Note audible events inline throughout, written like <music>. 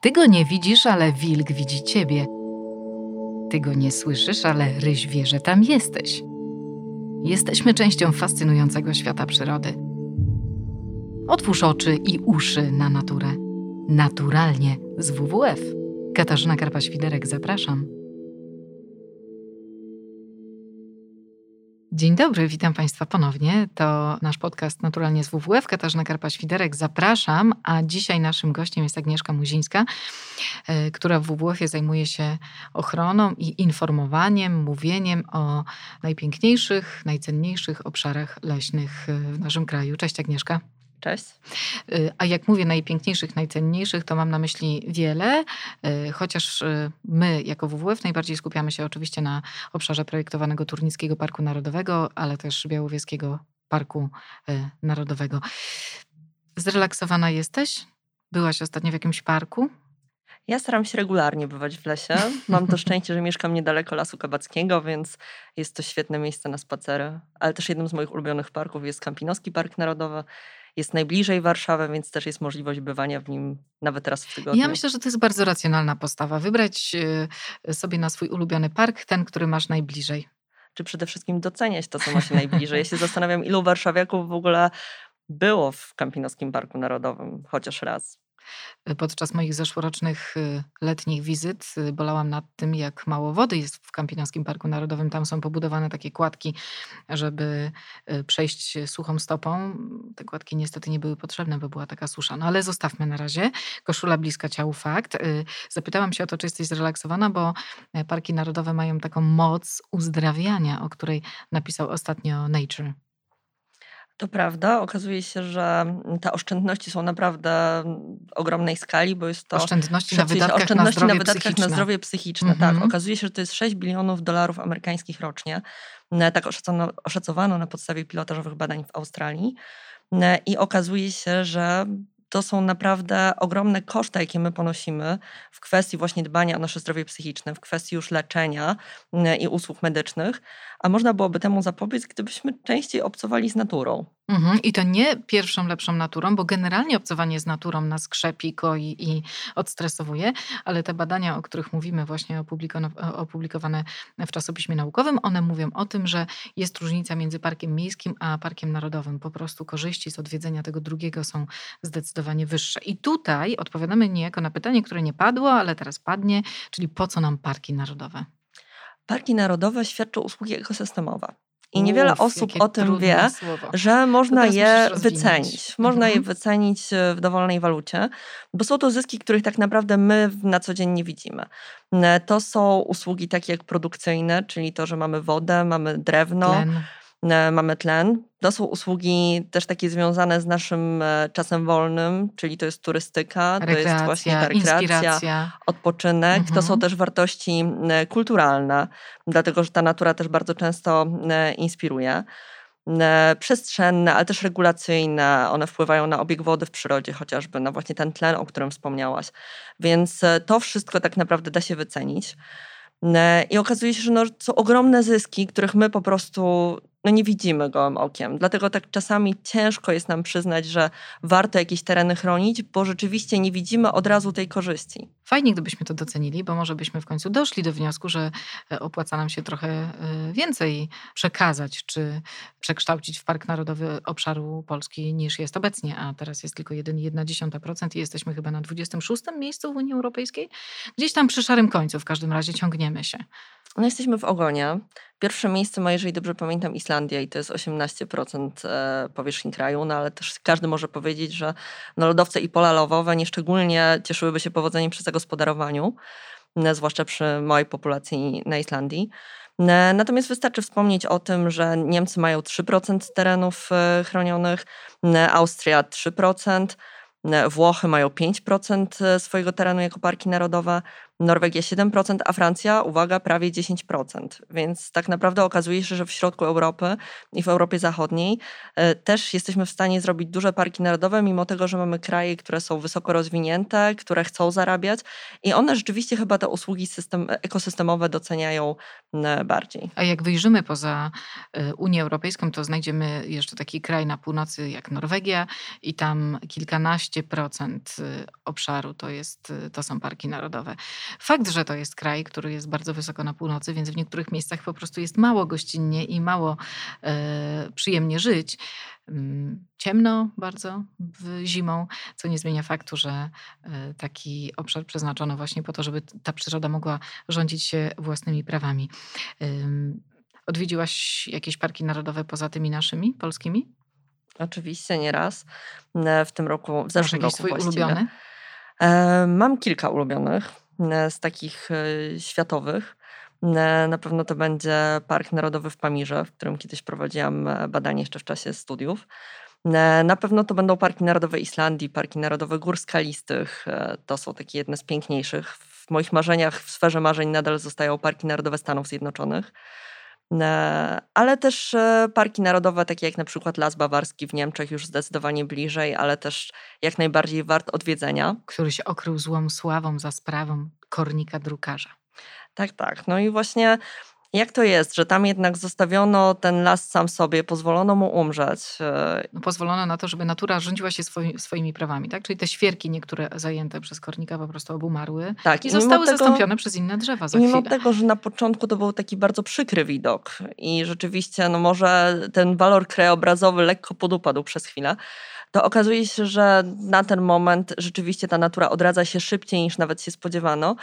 Ty go nie widzisz, ale wilk widzi ciebie. Ty go nie słyszysz, ale ryś wie, że tam jesteś. Jesteśmy częścią fascynującego świata przyrody. Otwórz oczy i uszy na naturę. Naturalnie z WWF. Katarzyna Karpa-Świderek, zapraszam. Dzień dobry, witam Państwa ponownie. To nasz podcast Naturalnie z WWF. Katarzyna Karpa-Świderek, zapraszam. A dzisiaj naszym gościem jest Agnieszka Muzińska, e, która w WWF-ie zajmuje się ochroną i informowaniem, mówieniem o najpiękniejszych, najcenniejszych obszarach leśnych w naszym kraju. Cześć Agnieszka. Cześć. Y, a jak mówię najpiękniejszych, najcenniejszych, to mam na myśli wiele, y, chociaż y, my jako WWF najbardziej skupiamy się oczywiście na obszarze projektowanego Turnickiego Parku Narodowego, ale też Białowieskiego Parku Narodowego. Zrelaksowana jesteś? Byłaś ostatnio w jakimś parku? Ja staram się regularnie bywać w lesie. <laughs> Mam to szczęście, że mieszkam niedaleko Lasu Kabackiego, więc jest to świetne miejsce na spacery. Ale też jednym z moich ulubionych parków jest Kampinoski Park Narodowy jest najbliżej Warszawy, więc też jest możliwość bywania w nim nawet teraz w tygodniu. Ja myślę, że to jest bardzo racjonalna postawa. Wybrać y, sobie na swój ulubiony park ten, który masz najbliżej. Czy przede wszystkim doceniać to, co ma się najbliżej. Ja się zastanawiam, ilu warszawiaków w ogóle było w Kampinoskim Parku Narodowym, chociaż raz. Podczas moich zeszłorocznych y, letnich wizyt y, bolałam nad tym, jak mało wody jest w Kampinoskim Parku Narodowym. Tam są pobudowane takie kładki, żeby y, przejść suchą stopą. Te kładki niestety nie były potrzebne, bo była taka susza. No ale zostawmy na razie. Koszula bliska ciału fakt. Zapytałam się o to, czy jesteś zrelaksowana, bo parki narodowe mają taką moc uzdrawiania, o której napisał ostatnio Nature. To prawda. Okazuje się, że te oszczędności są naprawdę ogromnej skali, bo jest to. Oszczędności na wydatkach, oszczędności na, na wydatkach psychiczne. na zdrowie psychiczne. Tak. Mhm. Okazuje się, że to jest 6 bilionów dolarów amerykańskich rocznie. Tak oszacowano, oszacowano na podstawie pilotażowych badań w Australii. I okazuje się, że to są naprawdę ogromne koszty, jakie my ponosimy w kwestii właśnie dbania o nasze zdrowie psychiczne, w kwestii już leczenia i usług medycznych, a można byłoby temu zapobiec, gdybyśmy częściej obcowali z naturą. Mhm. I to nie pierwszą lepszą naturą, bo generalnie obcowanie z naturą nas krzepi, koi i odstresowuje, ale te badania, o których mówimy, właśnie opublikowane w czasopiśmie naukowym, one mówią o tym, że jest różnica między parkiem miejskim a parkiem narodowym. Po prostu korzyści z odwiedzenia tego drugiego są zdecydowanie wyższe. I tutaj odpowiadamy niejako na pytanie, które nie padło, ale teraz padnie, czyli po co nam parki narodowe? Parki narodowe świadczą usługi ekosystemowe. I niewiele Uf, osób o tym wie, że można je wycenić. Można mhm. je wycenić e, w dowolnej walucie, bo są to zyski, których tak naprawdę my na co dzień nie widzimy. E, to są usługi takie jak produkcyjne, czyli to, że mamy wodę, mamy drewno. Tlen mamy tlen. To są usługi też takie związane z naszym e, czasem wolnym, czyli to jest turystyka, rekreacja, to jest właśnie ta rekreacja, odpoczynek. Mhm. To są mhm. też wartości e, kulturalne, dlatego że ta natura też bardzo często inspiruje przestrzenne, ale też regulacyjne. One wpływają na obieg wody w przyrodzie, chociażby na właśnie ten tlen, o którym wspomniałaś. Więc to wszystko tak naprawdę da się wycenić. I okazuje się, że no, są ogromne zyski, których my po prostu no nie widzimy gołym okiem. Dlatego tak czasami ciężko jest nam przyznać, że warto jakieś tereny chronić, bo rzeczywiście nie widzimy od razu tej korzyści. Fajnie, gdybyśmy to docenili, bo może byśmy w końcu doszli do wniosku, że e, opłaca nam się trochę e, więcej przekazać, czy przekształcić w Park Narodowy obszaru Polski niż jest obecnie, a teraz jest tylko 1,1% i jesteśmy chyba na 26 miejscu w Unii Europejskiej. Gdzieś tam przy szarym końcu w każdym razie ciągniemy się. No jesteśmy w ogonie. Pierwsze miejsce ma, jeżeli dobrze pamiętam, Islandia i to jest 18% e, powierzchni kraju, no ale też każdy może powiedzieć, że no, lodowce i pola lowowe nieszczególnie cieszyłyby się powodzeniem przy zagospodarowaniu, e, zwłaszcza przy małej populacji na Islandii. E, natomiast wystarczy wspomnieć o tym, że Niemcy mają 3% terenów chronionych, Austria 3%, Włochy mają 5% swojego terenu jako parki narodowe, Norwegia 7%, a Francja, uwaga, prawie 10%. Więc tak naprawdę okazuje się, że w środku Europy i w Europie Zachodniej e, też jesteśmy w stanie zrobić duże parki narodowe, mimo tego, że mamy kraje, które są wysoko rozwinięte, które chcą zarabiać i one rzeczywiście chyba te usługi system, ekosystemowe doceniają bardziej. A jak wyjrzymy poza e, Unię Europejską, to znajdziemy jeszcze taki kraj na północy jak Norwegia i tam kilkanaście procent e, obszaru to, jest, to są parki narodowe. Fakt, że to jest kraj, który jest bardzo wysoko na północy, więc w niektórych miejscach po prostu jest mało gościnnie i mało e, przyjemnie żyć. Mm, ciemno bardzo w zimą, co nie zmienia faktu, że e, taki obszar przeznaczono właśnie po to, żeby ta przyroda mogła rządzić się własnymi prawami. Odwiedziłaś jakieś parki narodowe poza tymi naszymi, polskimi? Oczywiście, nie raz. E, w tym roku, w zeszłym roku swój ulubiony? Mam kilka ulubionych. E, z takich e, światowych. E, na pewno to będzie Park Narodowy w Pamirze, w którym kiedyś prowadziłam badanie jeszcze w czasie studiów. Na pewno to będą parki narodowe Islandii, parki narodowe gór skalistych. To są takie jedne z piękniejszych. W moich marzeniach, w sferze marzeń nadal zostają parki narodowe Stanów Zjednoczonych. Ale też parki narodowe, takie jak na przykład Las Bawarski w Niemczech, już zdecydowanie bliżej, ale też jak najbardziej wart odwiedzenia. Który się okrył złą sławą za sprawą kornika drukarza. Tak, tak. No i właśnie jak to jest, że tam jednak zostawiono ten las sam sobie, pozwolono mu umrzeć? E, no, pozwolono na to, żeby natura rządziła się swoimi, swoimi prawami, tak? Czyli te świerki niektóre zajęte przez kornika po prostu obumarły tak, i, i zostały tego, zastąpione przez inne drzewa za Mimo chwilę. tego, że na początku to był taki bardzo przykry widok i rzeczywiście no może ten walor krajobrazowy lekko podupadł przez chwilę, to okazuje się, że na ten moment rzeczywiście ta natura odradza się szybciej niż nawet się spodziewano.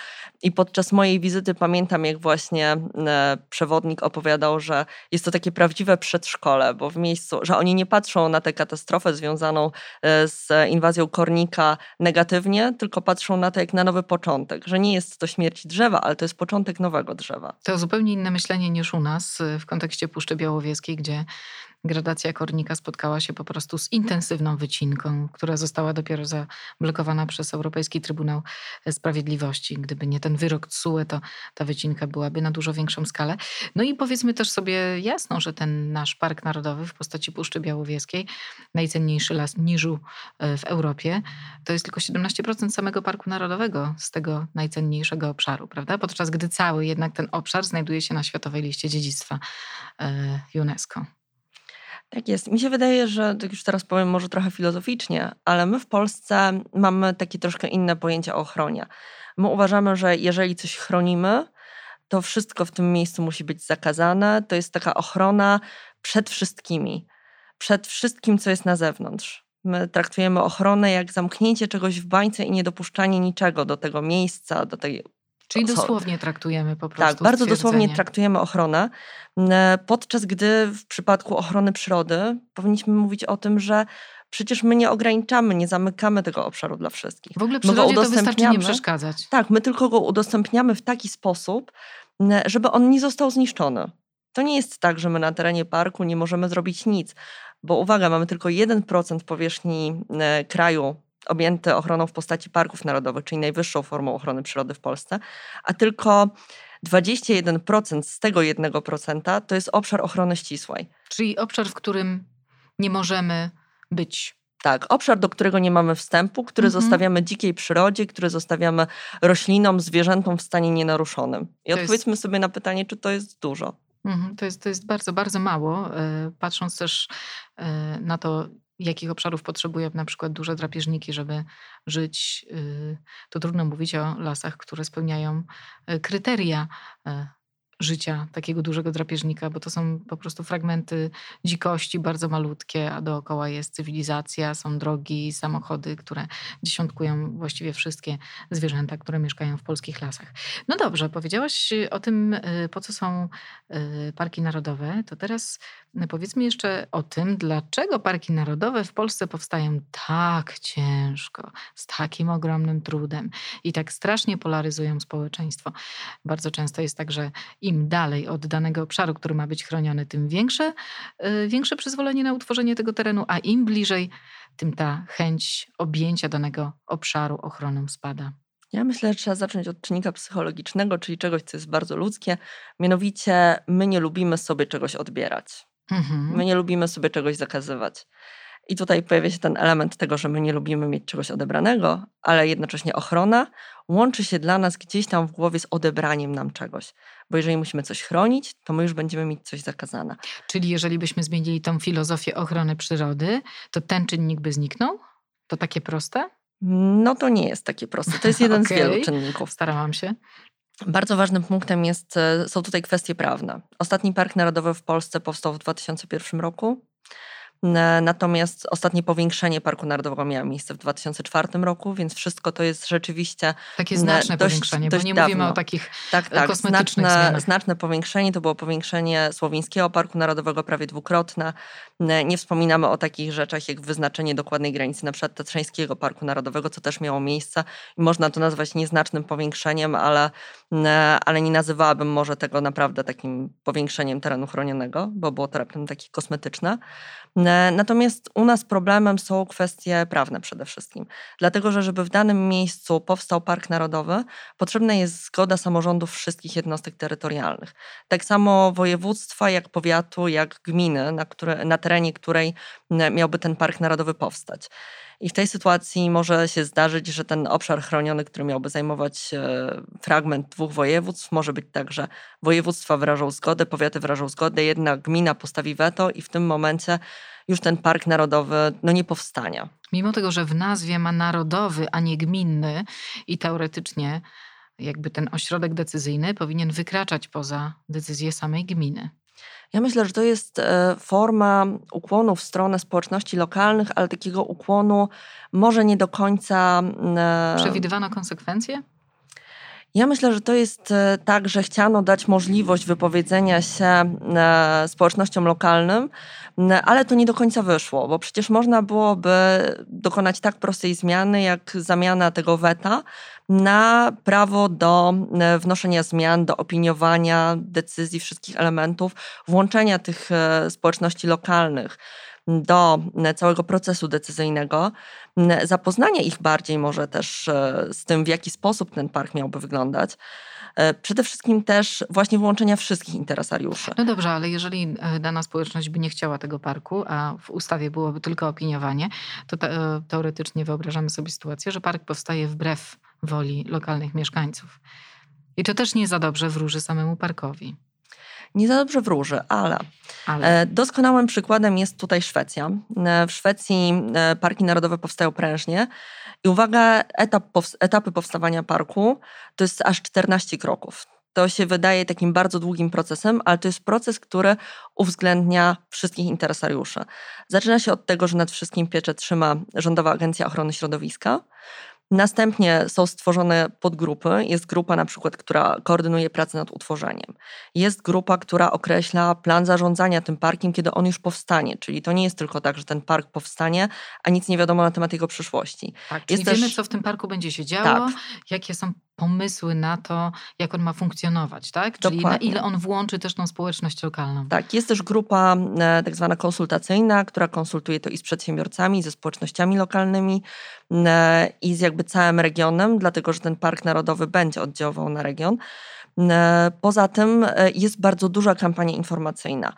I podczas mojej wizyty pamiętam, jak właśnie e, przewodnik opowiadał, że jest to takie prawdziwe przedszkole, bo w miejscu, że oni nie patrzą na tę katastrofę związaną e, z inwazją kornika negatywnie, tylko patrzą na to jak na nowy początek, że nie jest to śmierć drzewa, ale to jest początek nowego drzewa. To zupełnie inne myślenie niż u nas e, w kontekście Puszczy Białowieskiej, gdzie gradacja kornika spotkała się po prostu z intensywną wycinką, która została dopiero zablokowana przez Europejski Trybunał Sprawiedliwości. Gdyby nie ten wyrok TSUE, to ta wycinka byłaby na dużo większą skalę. No i powiedzmy też sobie jasno, że ten nasz Park Narodowy w postaci Puszczy Białowieskiej, najcenniejszy las niżu e, w Europie, to jest tylko 17% samego Parku Narodowego z tego najcenniejszego obszaru, prawda? Podczas gdy cały jednak ten obszar znajduje się na Światowej Liście Dziedzictwa e, UNESCO. Tak jest. Mi się wydaje, że tak już teraz powiem może trochę filozoficznie, ale my w Polsce mamy takie troszkę inne pojęcie o ochronie. My uważamy, że jeżeli coś chronimy, to wszystko w tym miejscu musi być zakazane. To jest taka ochrona przed wszystkimi, przed wszystkim, co jest na zewnątrz. My traktujemy ochronę jak zamknięcie czegoś w bańce i niedopuszczanie niczego do tego miejsca, do tej Czyli dosłownie traktujemy po prostu. Tak, bardzo dosłownie traktujemy ochronę. Podczas gdy w przypadku ochrony przyrody powinniśmy mówić o tym, że przecież my nie ograniczamy, nie zamykamy tego obszaru dla wszystkich. W ogóle przyrodzie to wystarczy nie przeszkadzać. Tak, my tylko go udostępniamy w taki sposób, żeby on nie został zniszczony. To nie jest tak, że my na terenie parku nie możemy zrobić nic, bo uwaga, mamy tylko 1% powierzchni kraju objęty ochroną w postaci parków narodowych, czyli najwyższą formą ochrony przyrody w Polsce, a tylko 21% z tego 1% to jest obszar ochrony ścisłej. Czyli obszar, w którym nie możemy być. Tak, obszar, do którego nie mamy wstępu, który mhm. zostawiamy dzikiej przyrodzie, który zostawiamy roślinom, zwierzętom w stanie nienaruszonym. I to odpowiedzmy jest... sobie na pytanie, czy to jest dużo. Mhm, to, jest, to jest bardzo, bardzo mało. E, patrząc też e, na to, jakich obszarów potrzebują na przykład duże drapieżniki, żeby żyć, y, to trudno mówić o lasach, które spełniają y, kryteria y, życia takiego dużego drapieżnika, bo to są po prostu fragmenty dzikości, bardzo malutkie, a dookoła jest cywilizacja, są drogi, samochody, które dziesiątkują właściwie wszystkie zwierzęta, które mieszkają w polskich lasach. No dobrze, powiedziałaś o tym, y, po co są y, parki narodowe, to teraz powiedzmy jeszcze o tym, dlaczego parki narodowe w Polsce powstają tak ciężko, z takim ogromnym trudem i tak strasznie polaryzują społeczeństwo. Bardzo często jest tak, że im dalej od danego obszaru, który ma być chroniony, tym większe, y, większe przyzwolenie na utworzenie tego terenu, a im bliżej, tym ta chęć objęcia danego obszaru ochroną spada. Ja myślę, że trzeba zacząć od czynnika psychologicznego, czyli czegoś, co jest bardzo ludzkie. Mianowicie, my nie lubimy sobie czegoś odbierać. Mhm. My nie lubimy sobie czegoś zakazywać. I tutaj pojawia się ten element tego, że my nie lubimy mieć czegoś odebranego, ale jednocześnie ochrona łączy się dla nas gdzieś tam w głowie z odebraniem nam czegoś. Bo jeżeli musimy coś chronić, to my już będziemy mieć coś zakazane. Czyli jeżeli byśmy zmienili tą filozofię ochrony przyrody, to ten czynnik by zniknął? To takie proste? No to nie jest takie proste. To jest jeden okay. z <laughs> wielu czynników. Starałam się. Bardzo ważnym punktem jest, e, są tutaj kwestie prawne. Ostatni Park Narodowy w Polsce powstał w 2001 roku. Natomiast ostatnie powiększenie Parku Narodowego miało miejsce w 2004 roku, więc wszystko to jest rzeczywiście. Takie znaczne dość, powiększenie, dość bo nie dawno. mówimy o takich tak, tak, kosmetycznych znaczne, zmianach. znaczne powiększenie to było powiększenie Słowińskiego Parku Narodowego prawie dwukrotne. Nie wspominamy o takich rzeczach jak wyznaczenie dokładnej granicy na przykład Tatrzańskiego Parku Narodowego, co też miało miejsce można to nazwać nieznacznym powiększeniem, ale, ale nie nazywałabym może tego naprawdę takim powiększeniem terenu chronionego, bo było to raptem takie kosmetyczne. Natomiast u nas problemem są kwestie prawne przede wszystkim. Dlatego, że żeby w danym miejscu powstał park narodowy, potrzebna jest zgoda samorządów wszystkich jednostek terytorialnych. Tak samo województwa, jak powiatu, jak gminy, na, które, na terenie której miałby ten park narodowy powstać. I w tej sytuacji może się zdarzyć, że ten obszar chroniony, który miałby zajmować e, fragment dwóch województw, może być tak, że województwa wyrażą zgodę, powiaty wyrażą zgodę, jedna gmina postawi weto i w tym momencie już ten park narodowy no, nie powstanie. Mimo tego, że w nazwie ma narodowy, a nie gminny i teoretycznie jakby ten ośrodek decyzyjny powinien wykraczać poza decyzję samej gminy. Ja myślę, że to jest e, forma ukłonu w stronę społeczności lokalnych, ale takiego ukłonu może nie do końca. E, Przewidywano konsekwencje? Ja myślę, że to jest e, tak, że chciano dać możliwość wypowiedzenia się społecznościom lokalnym, ale to nie do końca wyszło, bo przecież można byłoby dokonać tak prostej zmiany, jak zamiana tego weta na prawo do e, wnoszenia zmian, do opiniowania decyzji wszystkich elementów, włączenia tych e, społeczności lokalnych do e, całego procesu decyzyjnego, zapoznania ich bardziej może też z tym, w jaki sposób ten park miałby wyglądać. Przede wszystkim też właśnie włączenia wszystkich interesariuszy. No dobrze, ale jeżeli dana społeczność by nie chciała tego parku, a w ustawie byłoby tylko opiniowanie, to te, teoretycznie wyobrażamy sobie sytuację, że park powstaje wbrew woli lokalnych mieszkańców. I to też nie za dobrze wróży samemu parkowi. Nie za dobrze wróży, ale, ale. E, doskonałym przykładem jest tutaj Szwecja. E, w Szwecji e, parki narodowe powstają prężnie. I uwaga, etap, etapy powstawania parku to jest aż 14 kroków. To się wydaje takim bardzo długim procesem, ale to jest proces, który uwzględnia wszystkich interesariuszy. Zaczyna się od tego, że nad wszystkim pieczę trzyma Rządowa Agencja Ochrony Środowiska. Następnie są stworzone podgrupy. Jest grupa na przykład, która koordynuje pracę nad utworzeniem. Jest grupa, która określa plan zarządzania tym parkiem, kiedy on już powstanie. Czyli to nie jest tylko tak, że ten park powstanie, a nic nie wiadomo na temat jego przyszłości. Tak, czyli jest wiemy, też... co w tym parku będzie się działo, tak. jakie są pomysły na to, jak on ma funkcjonować, tak? Czyli Dokładnie. na ile on włączy też tą społeczność lokalną. Tak, jest też grupa e, tak zwana konsultacyjna, która konsultuje to i z przedsiębiorcami, i ze społecznościami lokalnymi e, i z jakby całym regionem, dlatego że ten Park Narodowy będzie oddziaływał na region. E, poza tym jest bardzo duża kampania informacyjna.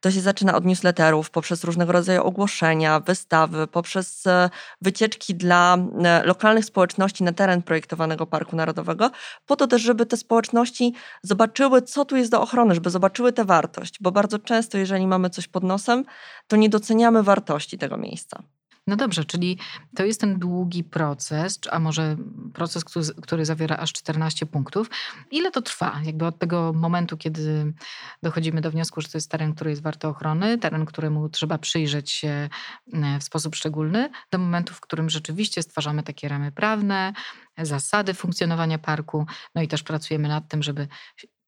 To się zaczyna od newsletterów, poprzez różnego rodzaju ogłoszenia, wystawy, poprzez e, wycieczki dla e, lokalnych społeczności na teren projektowanego Parku Narodowego, po to też, żeby te społeczności zobaczyły, co tu jest do ochrony, żeby zobaczyły tę wartość, bo bardzo często, jeżeli mamy coś pod nosem, to nie doceniamy wartości tego miejsca. No dobrze, czyli to jest ten długi proces, a może proces, który, który, zawiera aż 14 punktów. Ile to trwa? Jakby od tego momentu, kiedy dochodzimy do wniosku, że to jest teren, który jest warty ochrony, teren, któremu trzeba przyjrzeć się e, w sposób szczególny, do momentu, w którym rzeczywiście stwarzamy takie ramy prawne, zasady funkcjonowania parku, no i też pracujemy nad tym, żeby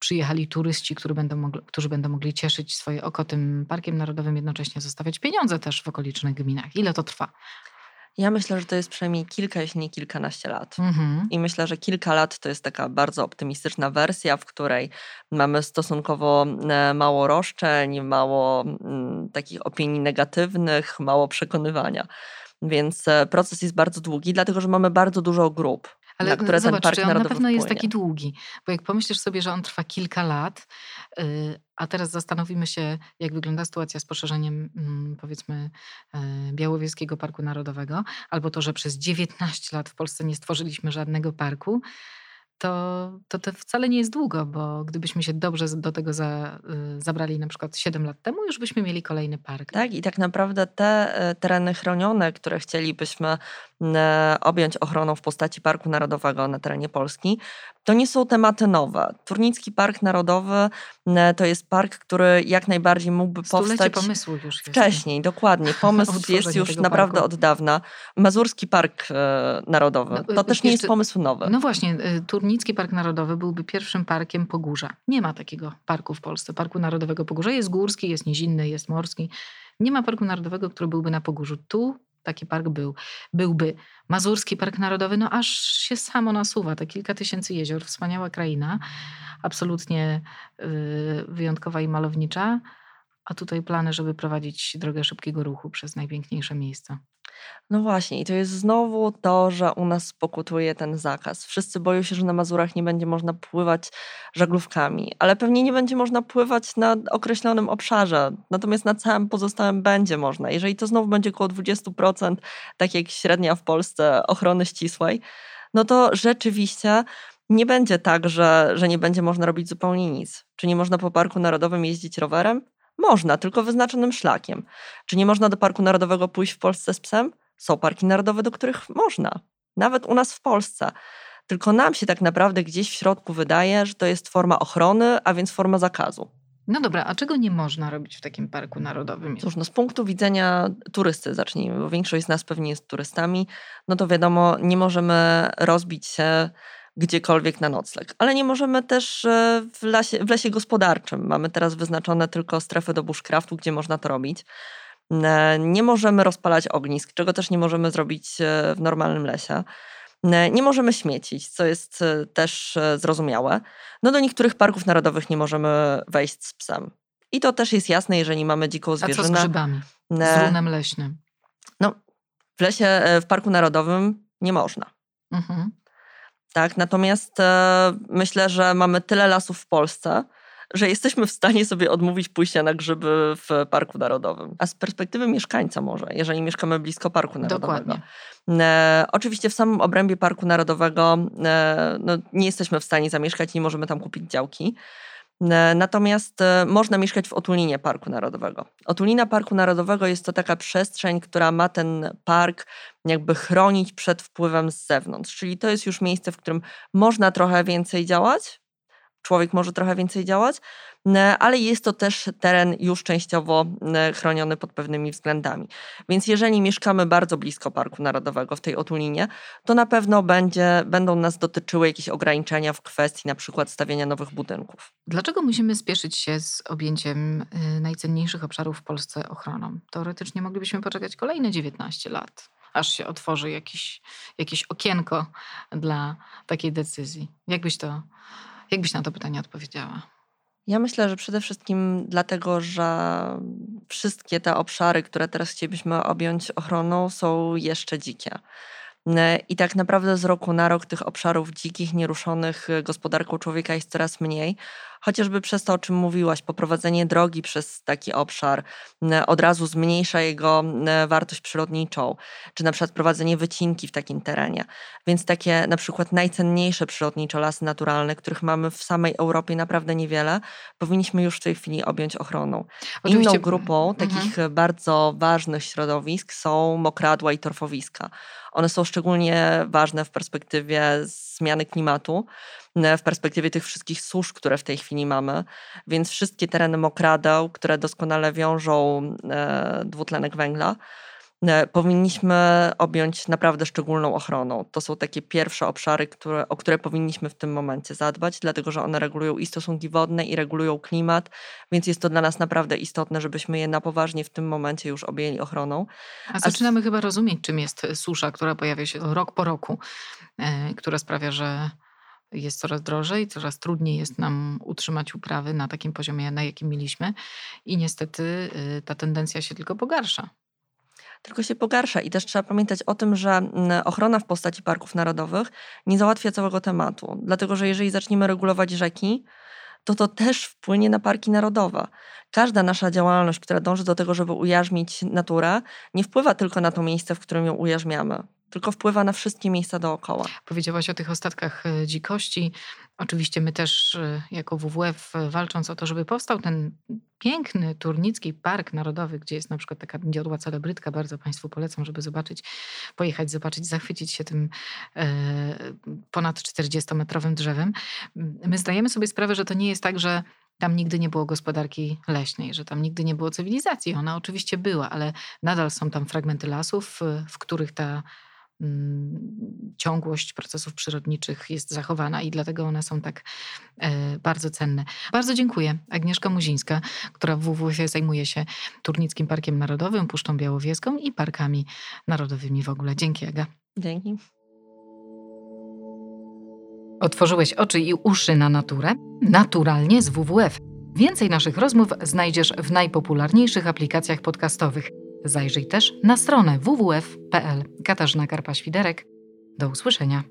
przyjechali turyści, którzy będą, mogli, którzy będą mogli cieszyć swoje oko tym parkiem narodowym, jednocześnie zostawiać pieniądze też w okolicznych gminach. Ile to trwa? Ja myślę, że to jest przynajmniej kilka, jeśli nie kilkanaście lat. Mhm. I myślę, że kilka lat to jest taka bardzo optymistyczna wersja, w której mamy stosunkowo e, mało roszczeń, mało m, mm, takich opinii negatywnych, mało przekonywania. Więc e, proces jest bardzo długi, dlatego że mamy bardzo dużo grup Ale na które zobacz, ten park on narodowy na pewno wpłynie. jest taki długi, bo jak pomyślisz sobie, że on trwa kilka lat, y, a teraz zastanowimy się, jak wygląda sytuacja z poszerzeniem mm, powiedzmy y, Białowieskiego Parku Narodowego, albo to, że przez 19 lat w Polsce nie stworzyliśmy żadnego parku, to, to, to wcale nie jest długo, bo gdybyśmy się dobrze do tego za, y, zabrali na przykład 7 lat temu, już byśmy mieli kolejny park. Tak, i tak naprawdę te e, tereny chronione, które chcielibyśmy e, objąć ochroną w postaci Parku Narodowego na terenie Polski, to nie są tematy nowe. Turnicki Park Narodowy e, to jest park, który jak najbardziej mógłby Stulecie powstać pomysłu już jest. wcześniej, dokładnie. <laughs> Pomysł jest już naprawdę parku. od dawna. Mazurski Park Narodowy, No, to y, też nie jest jeszcze- pomysł nowy. No właśnie, Turnicki Park Narodowy byłby pierwszym parkiem Pogórza. Nie ma takiego parku w Polsce. Parku Narodowego Pogórza jest górski, jest nizinny, jest morski. Nie ma parku narodowego, który byłby na Pogórzu. Tu taki park był. Byłby Mazurski Park Narodowy, no aż się samo nasuwa. Te kilka tysięcy jezior, wspaniała kraina, absolutnie y, wyjątkowa i malownicza. A tutaj plany, żeby prowadzić drogę szybkiego ruchu przez najpiękniejsze miejsca. No właśnie, i to jest znowu to, że u nas pokutuje ten zakaz. Wszyscy boją się, że na Mazurach nie będzie można pływać żaglówkami, ale pewnie nie będzie można pływać na określonym obszarze. Natomiast na całym pozostałym będzie można. Jeżeli to znowu będzie około 20%, tak jak średnia w Polsce ochrony ścisłej, no to rzeczywiście nie będzie tak, że, że nie będzie można robić zupełnie nic. Czy nie można po Parku Narodowym jeździć rowerem? Można, tylko wyznaczonym szlakiem. Czy nie można do Parku Narodowego pójść w Polsce z psem? Są parki narodowe, do których można. Nawet u nas w Polsce. Tylko nam się tak naprawdę gdzieś w środku wydaje, że to jest forma ochrony, a więc forma zakazu. No dobra, a czego nie można robić w takim parku narodowym? Cóż, no z punktu widzenia turysty zacznijmy, bo większość z nas pewnie jest turystami, no to wiadomo, nie możemy rozbić się gdziekolwiek na nocleg. Ale nie możemy też e, w lesie, w lesie gospodarczym. Mamy teraz wyznaczone tylko strefy do bushcraftu, gdzie można to robić. E, Nie możemy rozpalać ognisk, czego też nie możemy zrobić e, w normalnym lesie. Nie możemy śmiecić, co jest też zrozumiałe. No do niektórych parków narodowych nie możemy wejść z psem. I to też jest jasne, jeżeli mamy dziką A co z zwierzynę. grzybami? Z runem leśnym. No, w lesie, w parku narodowym nie można. Mhm. Tak? Natomiast e, myślę, że mamy tyle lasów w Polsce, że jesteśmy w stanie sobie odmówić pójścia na grzyby w Parku Narodowym. A z perspektywy mieszkańca może, jeżeli mieszkamy blisko Parku Narodowego. Dokładnie. E, oczywiście w samym obrębie Parku Narodowego e, no, nie jesteśmy w stanie zamieszkać, nie możemy tam kupić działki. E, Natomiast e, można mieszkać w otulinie Parku Narodowego. Otulina Parku Narodowego jest to taka przestrzeń, która ma ten park jakby chronić przed wpływem z zewnątrz. Czyli to jest już miejsce, w którym można trochę więcej działać, człowiek może trochę więcej działać, ale jest to też teren już częściowo chroniony pod pewnymi względami. Więc jeżeli mieszkamy bardzo blisko Parku Narodowego w tej otulinie, to na pewno będzie, będą nas dotyczyły jakieś ograniczenia w kwestii na przykład stawiania nowych budynków. Dlaczego musimy spieszyć się z objęciem y, najcenniejszych obszarów w Polsce ochroną? Teoretycznie moglibyśmy poczekać kolejne 19 lat, aż się otworzy jakiś, jakieś okienko dla takiej decyzji. Jak byś, to, jak byś na to pytanie odpowiedziała? Ja myślę, że przede wszystkim dlatego, że wszystkie te obszary, które teraz chcielibyśmy objąć ochroną, są jeszcze dzikie. I tak naprawdę z roku na rok tych obszarów dzikich, nieruszonych gospodarką człowieka jest coraz mniej. Chociażby przez to, o czym mówiłaś, poprowadzenie drogi przez taki obszar od razu zmniejsza jego wartość przyrodniczą, czy na przykład prowadzenie wycinki w takim terenie. Więc takie na przykład najcenniejsze przyrodniczo lasy naturalne, których mamy w samej Europie naprawdę niewiele, powinniśmy już w tej chwili objąć ochroną. Oczywiście- Inną grupą Mhm. takich bardzo ważnych środowisk są mokradła i torfowiska. One są szczególnie ważne w perspektywie zmiany klimatu, w perspektywie tych wszystkich susz, które w tej chwili mamy. Więc wszystkie tereny mokradeł, które doskonale wiążą e, dwutlenek węgla, e, powinniśmy objąć naprawdę szczególną ochroną. To są takie pierwsze obszary, które, o które powinniśmy w tym momencie zadbać, dlatego że one regulują i stosunki wodne, i regulują klimat, więc jest to dla nas naprawdę istotne, żebyśmy je na poważnie w tym momencie już objęli ochroną. A zaczynamy chyba rozumieć, czym jest susza, która pojawia się rok po roku, e, która sprawia, że jest coraz drożej, coraz trudniej jest nam utrzymać uprawy na takim poziomie, na jakim mieliśmy. I niestety y, ta tendencja się tylko pogarsza. tylko się pogarsza. I też trzeba pamiętać o tym, że mm, ochrona w postaci parków narodowych nie załatwia całego tematu. Dlatego, że jeżeli zaczniemy regulować rzeki, to to też wpłynie na parki narodowe. Każda nasza działalność, która dąży do tego, żeby ujarzmić naturę, nie wpływa tylko na to miejsce, w którym ją ujarzmiamy tylko wpływa na wszystkie miejsca dookoła. Powiedziałaś o tych ostatkach e, dzikości. Oczywiście my też e, jako WWF e, walcząc o to, żeby powstał ten piękny Turnicki Park Narodowy, gdzie jest na przykład taka diodła celebrytka, bardzo Państwu polecam, żeby zobaczyć, pojechać, zobaczyć, zachwycić się tym ponad 40-metrowym drzewem. My zdajemy sobie sprawę, że to nie jest tak, że tam nigdy nie było gospodarki leśnej, że tam nigdy nie było cywilizacji. Ona oczywiście była, ale nadal są tam fragmenty lasów, w których ta Mm, ciągłość procesów przyrodniczych jest zachowana i dlatego one są tak e, bardzo cenne. Bardzo dziękuję. Agnieszka Muzińska, która w WWF zajmuje się Turnickim Parkiem Narodowym, Puszczą Białowieską i parkami narodowymi w ogóle. Dzięki Aga. Dzięki. Otworzyłeś oczy i uszy na naturę? Naturalnie z WWF. Więcej naszych rozmów znajdziesz w najpopularniejszych aplikacjach podcastowych – Zajrzyj też na stronę www.pl. Katarzyna Karpa-Świderek. Do usłyszenia.